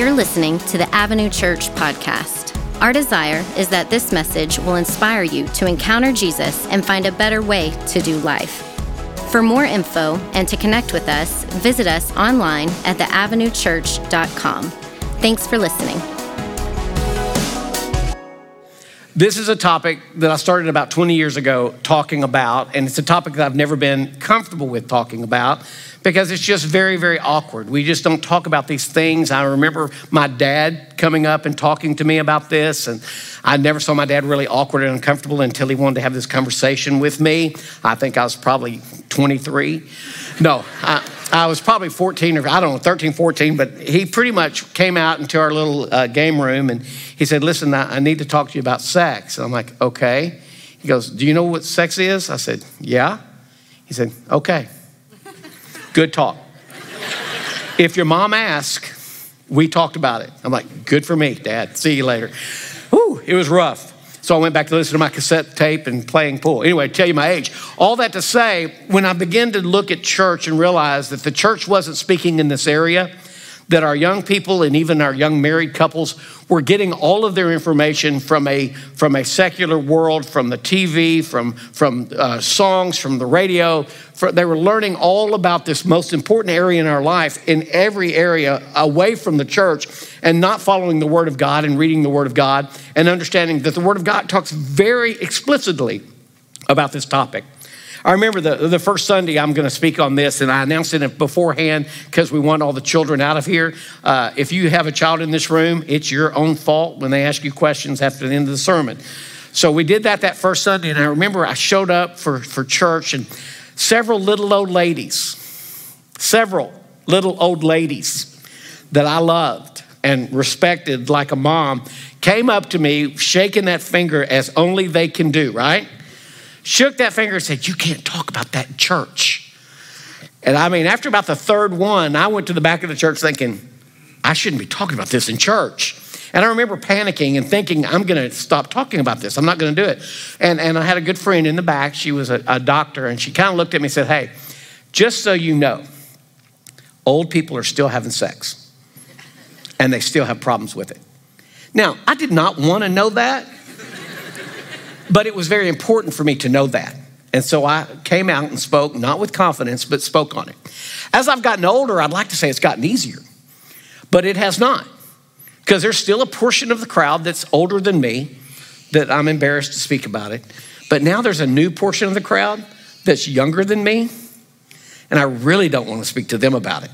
You're listening to the Avenue Church podcast. Our desire is that this message will inspire you to encounter Jesus and find a better way to do life. For more info and to connect with us, visit us online at theavenuechurch.com. Thanks for listening. This is a topic that I started about 20 years ago talking about, and it's a topic that I've never been comfortable with talking about because it's just very, very awkward. We just don't talk about these things. I remember my dad coming up and talking to me about this, and I never saw my dad really awkward and uncomfortable until he wanted to have this conversation with me. I think I was probably 23. No, I, I was probably 14 or I don't know, 13, 14, but he pretty much came out into our little uh, game room and he said, Listen, I, I need to talk to you about sex. And I'm like, Okay. He goes, Do you know what sex is? I said, Yeah. He said, Okay. Good talk. if your mom asks, we talked about it. I'm like, Good for me, Dad. See you later. Whew, it was rough. So I went back to listen to my cassette tape and playing pool. Anyway, tell you my age. All that to say, when I began to look at church and realize that the church wasn't speaking in this area, that our young people and even our young married couples were getting all of their information from a from a secular world, from the TV, from from uh, songs, from the radio. For, they were learning all about this most important area in our life in every area away from the church, and not following the Word of God and reading the Word of God and understanding that the Word of God talks very explicitly about this topic. I remember the, the first Sunday I'm going to speak on this, and I announced it beforehand because we want all the children out of here. Uh, if you have a child in this room, it's your own fault when they ask you questions after the end of the sermon. So we did that that first Sunday, and I remember I showed up for, for church, and several little old ladies, several little old ladies that I loved and respected like a mom came up to me shaking that finger as only they can do, right? Shook that finger and said, You can't talk about that in church. And I mean, after about the third one, I went to the back of the church thinking, I shouldn't be talking about this in church. And I remember panicking and thinking, I'm going to stop talking about this. I'm not going to do it. And, and I had a good friend in the back. She was a, a doctor, and she kind of looked at me and said, Hey, just so you know, old people are still having sex, and they still have problems with it. Now, I did not want to know that. But it was very important for me to know that. And so I came out and spoke, not with confidence, but spoke on it. As I've gotten older, I'd like to say it's gotten easier, but it has not. Because there's still a portion of the crowd that's older than me that I'm embarrassed to speak about it. But now there's a new portion of the crowd that's younger than me, and I really don't want to speak to them about it.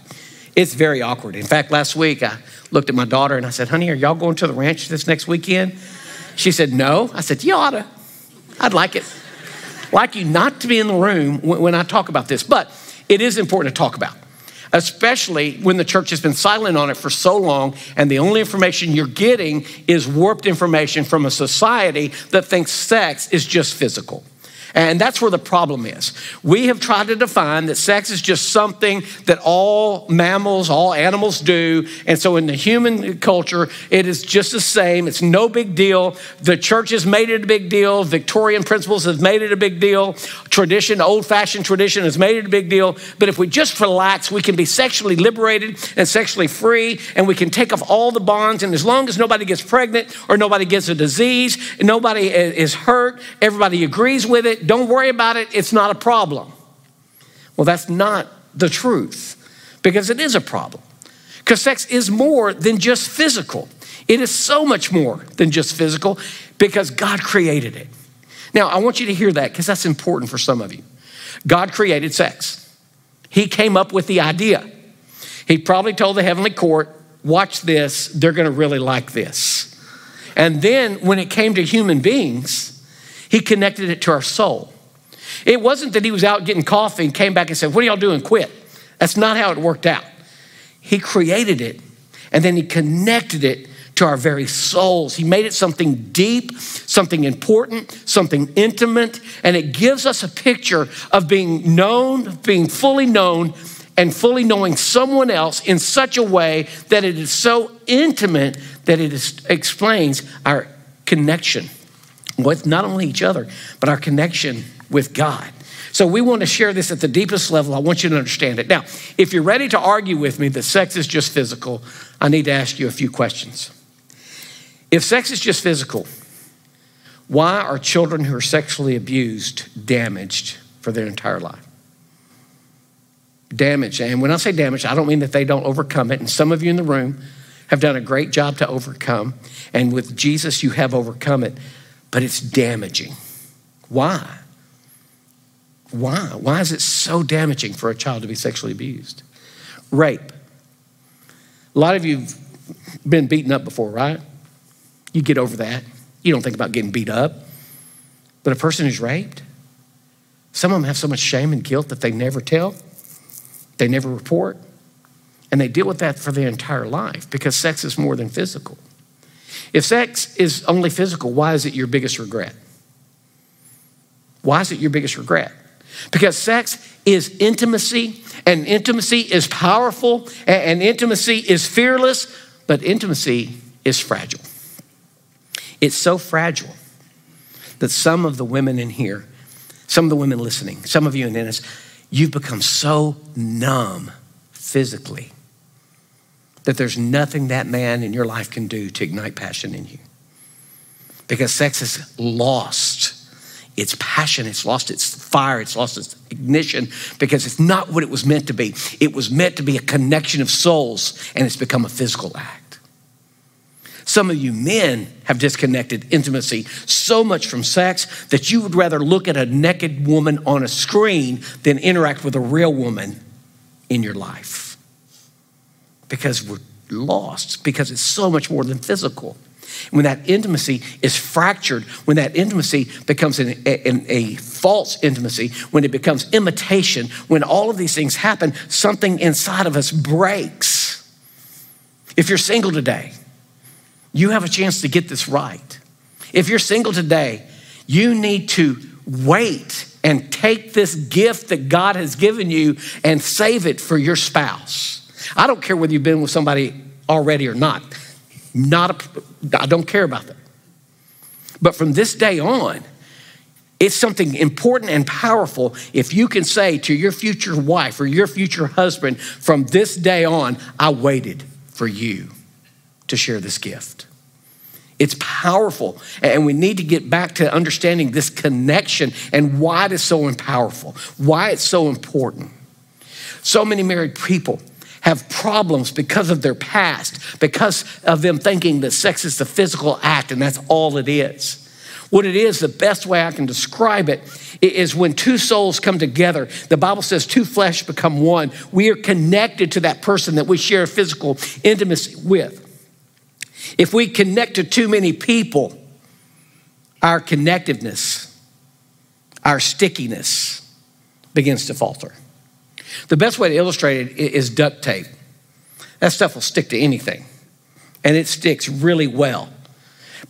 It's very awkward. In fact, last week I looked at my daughter and I said, Honey, are y'all going to the ranch this next weekend? She said, No. I said, You oughta. I'd like it. Like you not to be in the room when I talk about this, but it is important to talk about, especially when the church has been silent on it for so long and the only information you're getting is warped information from a society that thinks sex is just physical. And that's where the problem is. We have tried to define that sex is just something that all mammals, all animals do. And so in the human culture, it is just the same. It's no big deal. The church has made it a big deal. Victorian principles have made it a big deal. Tradition, old fashioned tradition has made it a big deal. But if we just relax, we can be sexually liberated and sexually free, and we can take off all the bonds. And as long as nobody gets pregnant or nobody gets a disease, nobody is hurt, everybody agrees with it, don't worry about it, it's not a problem. Well, that's not the truth because it is a problem. Because sex is more than just physical, it is so much more than just physical because God created it. Now, I want you to hear that because that's important for some of you. God created sex, He came up with the idea. He probably told the heavenly court, Watch this, they're gonna really like this. And then when it came to human beings, he connected it to our soul. It wasn't that he was out getting coffee and came back and said, What are y'all doing? Quit. That's not how it worked out. He created it and then he connected it to our very souls. He made it something deep, something important, something intimate, and it gives us a picture of being known, being fully known, and fully knowing someone else in such a way that it is so intimate that it is, explains our connection with not only each other, but our connection with God. So we want to share this at the deepest level. I want you to understand it. Now, if you're ready to argue with me that sex is just physical, I need to ask you a few questions. If sex is just physical, why are children who are sexually abused damaged for their entire life? Damaged. And when I say damaged, I don't mean that they don't overcome it. And some of you in the room have done a great job to overcome. And with Jesus, you have overcome it, but it's damaging. Why? Why? Why is it so damaging for a child to be sexually abused? Rape. A lot of you have been beaten up before, right? You get over that. You don't think about getting beat up. But a person who's raped, some of them have so much shame and guilt that they never tell, they never report, and they deal with that for their entire life because sex is more than physical. If sex is only physical, why is it your biggest regret? Why is it your biggest regret? Because sex is intimacy, and intimacy is powerful, and intimacy is fearless, but intimacy is fragile. It's so fragile that some of the women in here, some of the women listening, some of you in this, you've become so numb physically that there's nothing that man in your life can do to ignite passion in you. Because sex is lost its passion, it's lost its fire, it's lost its ignition because it's not what it was meant to be. It was meant to be a connection of souls, and it's become a physical act. Some of you men have disconnected intimacy so much from sex that you would rather look at a naked woman on a screen than interact with a real woman in your life. Because we're lost, because it's so much more than physical. When that intimacy is fractured, when that intimacy becomes an, an, a false intimacy, when it becomes imitation, when all of these things happen, something inside of us breaks. If you're single today, you have a chance to get this right. If you're single today, you need to wait and take this gift that God has given you and save it for your spouse. I don't care whether you've been with somebody already or not. Not a, I don't care about that. But from this day on, it's something important and powerful if you can say to your future wife or your future husband, from this day on, I waited for you to share this gift. It's powerful, and we need to get back to understanding this connection and why it is so powerful, why it's so important. So many married people have problems because of their past, because of them thinking that sex is the physical act and that's all it is. What it is, the best way I can describe it is when two souls come together. The Bible says two flesh become one. We are connected to that person that we share physical intimacy with. If we connect to too many people, our connectiveness, our stickiness begins to falter. The best way to illustrate it is duct tape. That stuff will stick to anything, and it sticks really well.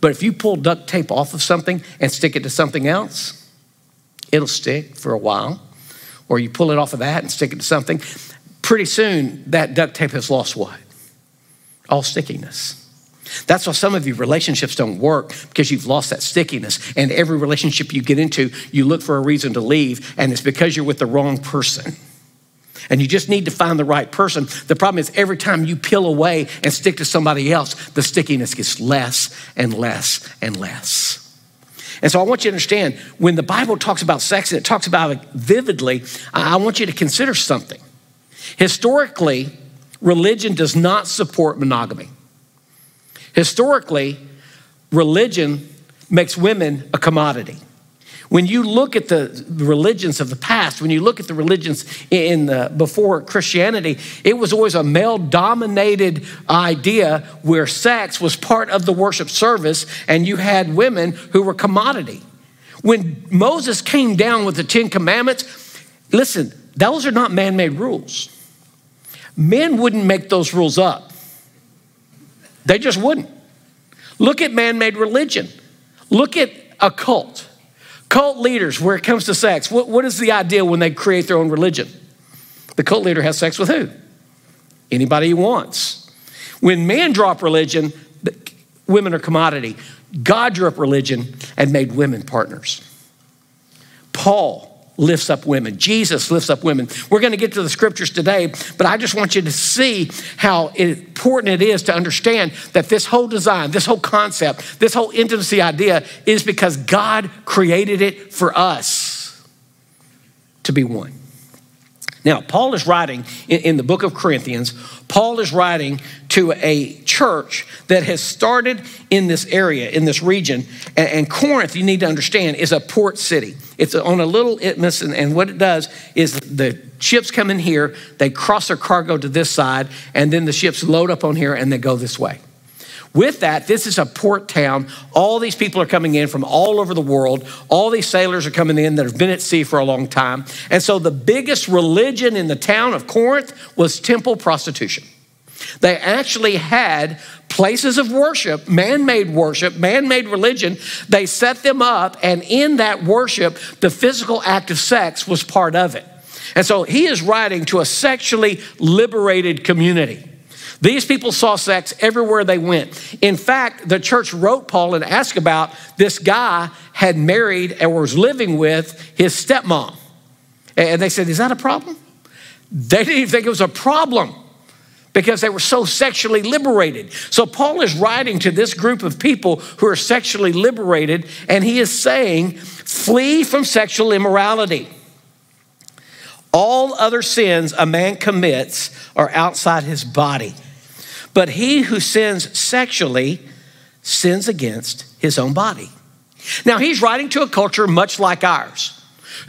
But if you pull duct tape off of something and stick it to something else, it'll stick for a while. Or you pull it off of that and stick it to something, pretty soon that duct tape has lost what? All stickiness. That's why some of you relationships don't work because you've lost that stickiness. And every relationship you get into, you look for a reason to leave, and it's because you're with the wrong person and you just need to find the right person. The problem is every time you peel away and stick to somebody else, the stickiness gets less and less and less. And so I want you to understand when the Bible talks about sex and it talks about it vividly, I want you to consider something. Historically, religion does not support monogamy. Historically, religion makes women a commodity. When you look at the religions of the past, when you look at the religions in the, before Christianity, it was always a male dominated idea where sex was part of the worship service and you had women who were commodity. When Moses came down with the 10 commandments, listen, those are not man-made rules. Men wouldn't make those rules up. They just wouldn't. Look at man-made religion. Look at a cult. Cult leaders, where it comes to sex, what, what is the idea when they create their own religion? The cult leader has sex with who? Anybody he wants. When men drop religion, women are commodity. God drew up religion and made women partners. Paul lifts up women. Jesus lifts up women. We're going to get to the scriptures today, but I just want you to see how important it is to understand that this whole design, this whole concept, this whole intimacy idea is because God created it for us to be one. Now, Paul is writing in, the book of Corinthians, Paul is writing to a church that has started in this area, in this region. And, Corinth, you need to understand, is a port city. It's on a little isthmus, and, and what it does is the ships come in here, they cross their cargo to this side, and then the ships load up on here and they go this way. With that, this is a port town. All these people are coming in from all over the world. All these sailors are coming in that have been at sea for a long time. And so the biggest religion in the town of Corinth was temple prostitution. They actually had places of worship, man made worship, man made religion. They set them up, and in that worship, the physical act of sex was part of it. And so he is writing to a sexually liberated community. These people saw sex everywhere they went. In fact, the church wrote Paul and asked about this guy had married and was living with his stepmom. And they said, Is that a problem? They didn't even think it was a problem because they were so sexually liberated. So Paul is writing to this group of people who are sexually liberated, and he is saying, Flee from sexual immorality. All other sins a man commits are outside his body. But he who sins sexually sins against his own body. Now, he's writing to a culture much like ours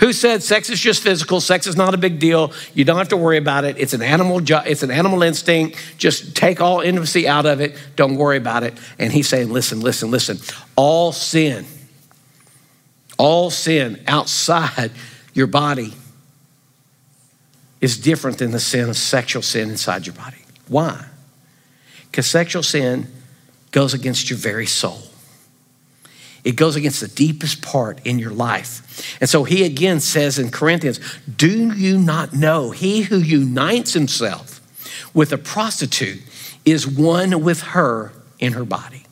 who said sex is just physical? Sex is not a big deal. You don't have to worry about it. It's an animal it's an animal instinct. Just take all intimacy out of it. Don't worry about it. And he's saying listen listen listen. All sin all sin outside your body is different than the sin of sexual sin inside your body. Why? Because sexual sin goes against your very soul. It goes against the deepest part in your life. And so he again says in Corinthians, Do you not know he who unites himself with a prostitute is one with her in her body?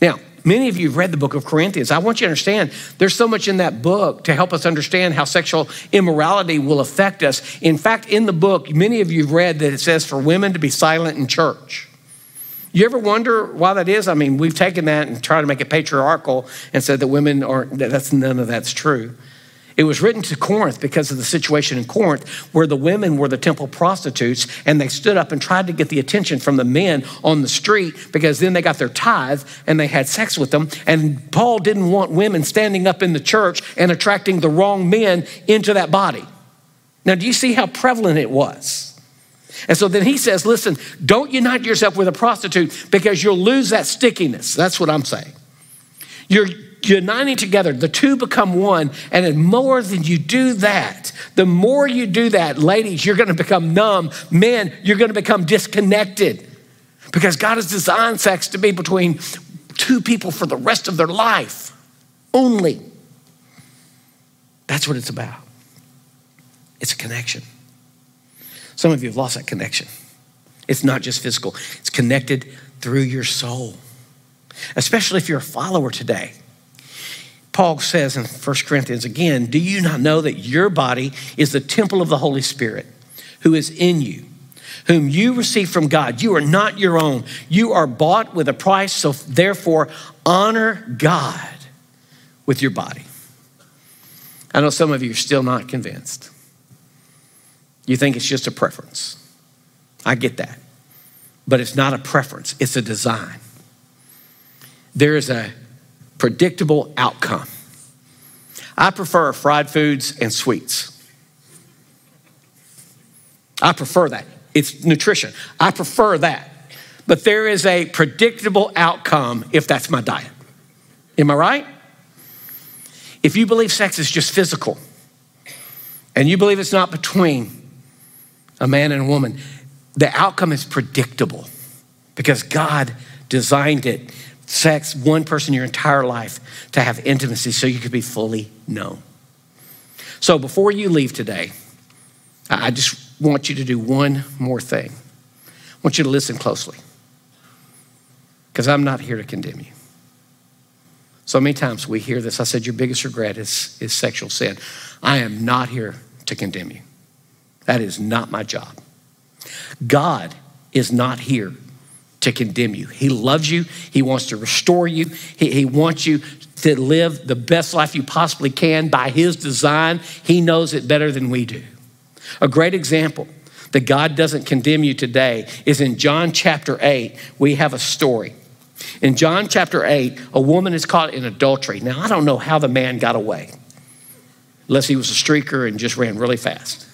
Now, Many of you have read the book of Corinthians. I want you to understand there's so much in that book to help us understand how sexual immorality will affect us. In fact, in the book, many of you have read that it says for women to be silent in church. You ever wonder why that is? I mean, we've taken that and tried to make it patriarchal and said that women aren't, that's none of that's true. It was written to Corinth because of the situation in Corinth where the women were the temple prostitutes and they stood up and tried to get the attention from the men on the street because then they got their tithe and they had sex with them. And Paul didn't want women standing up in the church and attracting the wrong men into that body. Now, do you see how prevalent it was? And so then he says, listen, don't unite yourself with a prostitute because you'll lose that stickiness. That's what I'm saying. You're uniting together, the two become one. And the more than you do that, the more you do that, ladies, you're going to become numb. Men, you're going to become disconnected because God has designed sex to be between two people for the rest of their life only. That's what it's about. It's a connection. Some of you have lost that connection. It's not just physical, it's connected through your soul, especially if you're a follower today. Paul says in 1 Corinthians again, Do you not know that your body is the temple of the Holy Spirit who is in you, whom you receive from God? You are not your own. You are bought with a price, so therefore honor God with your body. I know some of you are still not convinced. You think it's just a preference. I get that. But it's not a preference, it's a design. There is a predictable outcome. I prefer fried foods and sweets. I prefer that. It's nutrition. I prefer that. But there is a predictable outcome if that's my diet. Am I right? If you believe sex is just physical and you believe it's not between a man and a woman, the outcome is predictable because God designed it. Sex, one person your entire life to have intimacy so you could be fully known. So before you leave today, I just want you to do one more thing. I want you to listen closely because I'm not here to condemn you. So many times we hear this. I said, Your biggest regret is, is sexual sin. I am not here to condemn you. That is not my job. God is not here to condemn you. He loves you, He wants to restore you, He, he wants you to live the best life you possibly can by His design. He knows it better than we do. A great example that God doesn't condemn you today is in John chapter 8. We have a story. In John chapter 8, a woman is caught in adultery. Now, I don't know how the man got away, unless he was a streaker and just ran really fast.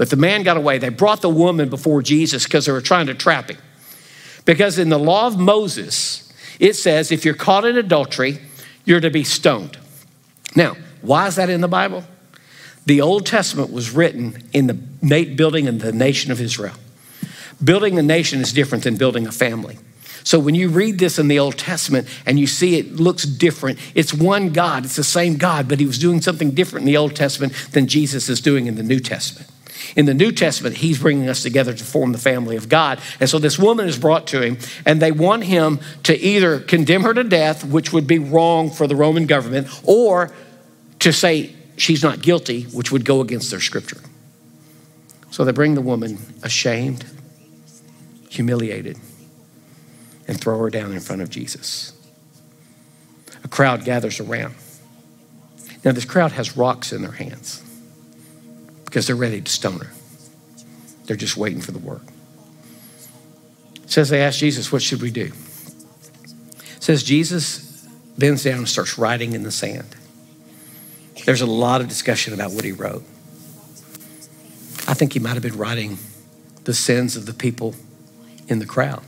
But the man got away. They brought the woman before Jesus because they were trying to trap him. Because in the law of Moses, it says if you're caught in adultery, you're to be stoned. Now, why is that in the Bible? The Old Testament was written in the building in the nation of Israel. Building a nation is different than building a family. So when you read this in the Old Testament and you see it looks different, it's one God, it's the same God, but he was doing something different in the Old Testament than Jesus is doing in the New Testament. In the New Testament, he's bringing us together to form the family of God. And so this woman is brought to him, and they want him to either condemn her to death, which would be wrong for the Roman government, or to say she's not guilty, which would go against their scripture. So they bring the woman ashamed, humiliated, and throw her down in front of Jesus. A crowd gathers around. Now, this crowd has rocks in their hands because they're ready to stone her. They're just waiting for the word. It says they asked Jesus, What should we do? It says Jesus bends down and starts writing in the sand. There's a lot of discussion about what he wrote. I think he might have been writing the sins of the people in the crowd.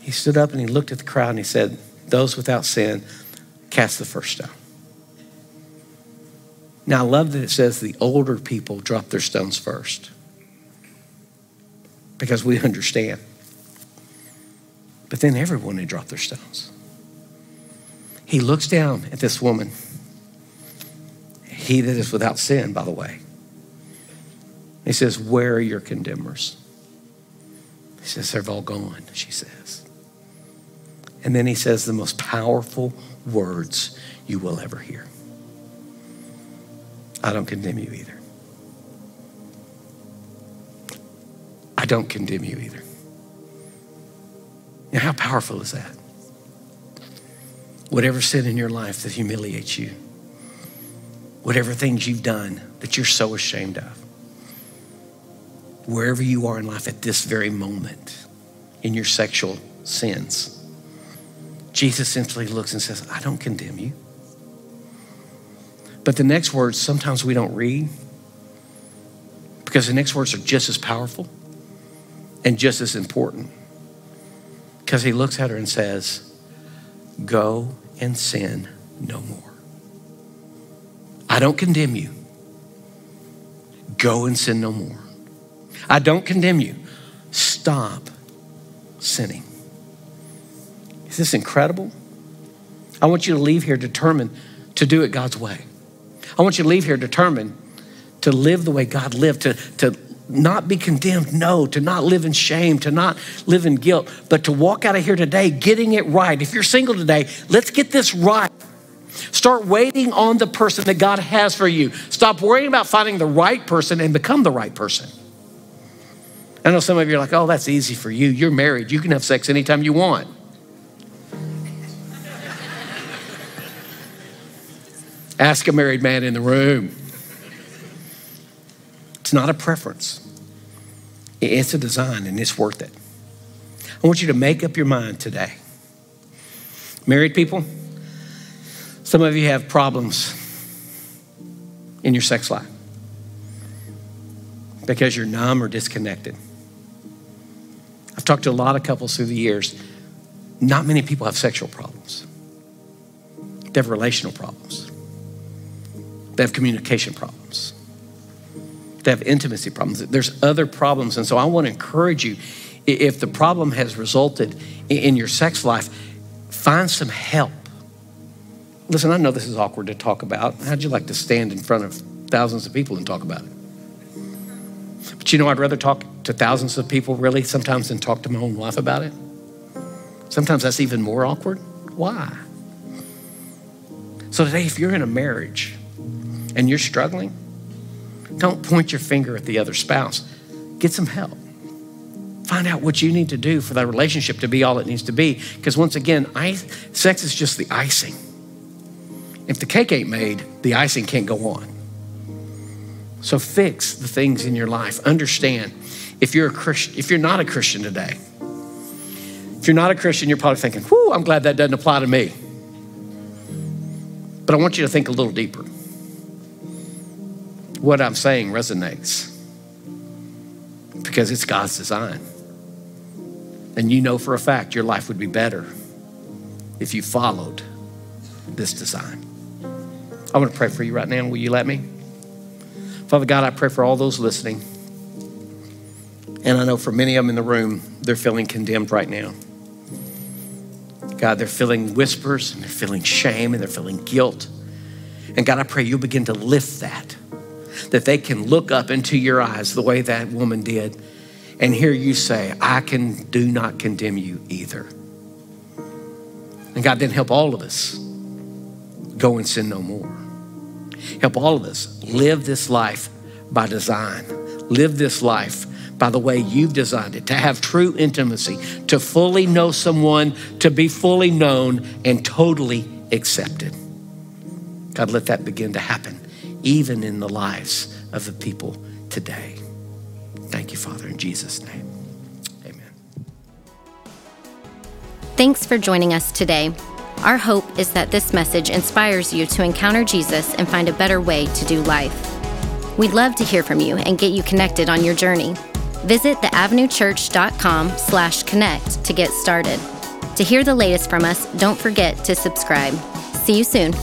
He stood up and he looked at the crowd and he said, Those without sin, cast the first stone. Now, I love that it says the older people drop their stones first because we understand. But then everyone they drop their stones. He looks down at this woman. He that is without sin, by the way. He says, Where are your condemners? He says, They're all gone, she says. And then he says the most powerful words you will ever hear I don't condemn you either. I don't condemn you either. Now, how powerful is that? Whatever sin in your life that humiliates you, whatever things you've done that you're so ashamed of, wherever you are in life at this very moment in your sexual sins, Jesus simply looks and says, I don't condemn you. But the next words, sometimes we don't read because the next words are just as powerful and just as important. Because he looks at her and says, Go and sin no more. I don't condemn you. Go and sin no more. I don't condemn you. Stop sinning. Is this incredible? I want you to leave here determined to do it God's way. I want you to leave here determined to live the way God lived, to, to not be condemned, no, to not live in shame, to not live in guilt, but to walk out of here today getting it right. If you're single today, let's get this right. Start waiting on the person that God has for you. Stop worrying about finding the right person and become the right person. I know some of you are like, oh, that's easy for you. You're married. You can have sex anytime you want. Ask a married man in the room. It's not a preference, it's a design, and it's worth it. I want you to make up your mind today. Married people, some of you have problems in your sex life because you're numb or disconnected. I've talked to a lot of couples through the years. Not many people have sexual problems, they have relational problems. They have communication problems. They have intimacy problems. There's other problems. And so I want to encourage you if the problem has resulted in your sex life, find some help. Listen, I know this is awkward to talk about. How'd you like to stand in front of thousands of people and talk about it? But you know, I'd rather talk to thousands of people really sometimes than talk to my own wife about it. Sometimes that's even more awkward. Why? So today, if you're in a marriage and you're struggling, don't point your finger at the other spouse. Get some help. Find out what you need to do for that relationship to be all it needs to be. Because once again, sex is just the icing. If the cake ain't made, the icing can't go on. So fix the things in your life. Understand if you're a Christian, if you're not a Christian today, if you're not a Christian, you're probably thinking, whew, I'm glad that doesn't apply to me. But I want you to think a little deeper. What I'm saying resonates because it's God's design. And you know for a fact your life would be better if you followed this design. I want to pray for you right now. Will you let me? Father God, I pray for all those listening. And I know for many of them in the room, they're feeling condemned right now. God, they're feeling whispers and they're feeling shame and they're feeling guilt. And God, I pray you'll begin to lift that, that they can look up into your eyes the way that woman did and hear you say, I can do not condemn you either. And God, then help all of us go and sin no more. Help all of us live this life by design, live this life by the way you've designed it, to have true intimacy, to fully know someone, to be fully known and totally accepted. God, let that begin to happen even in the lives of the people today. Thank you, Father, in Jesus' name. Amen. Thanks for joining us today. Our hope is that this message inspires you to encounter Jesus and find a better way to do life. We'd love to hear from you and get you connected on your journey. Visit theavenuechurch.com slash connect to get started. To hear the latest from us, don't forget to subscribe. See you soon.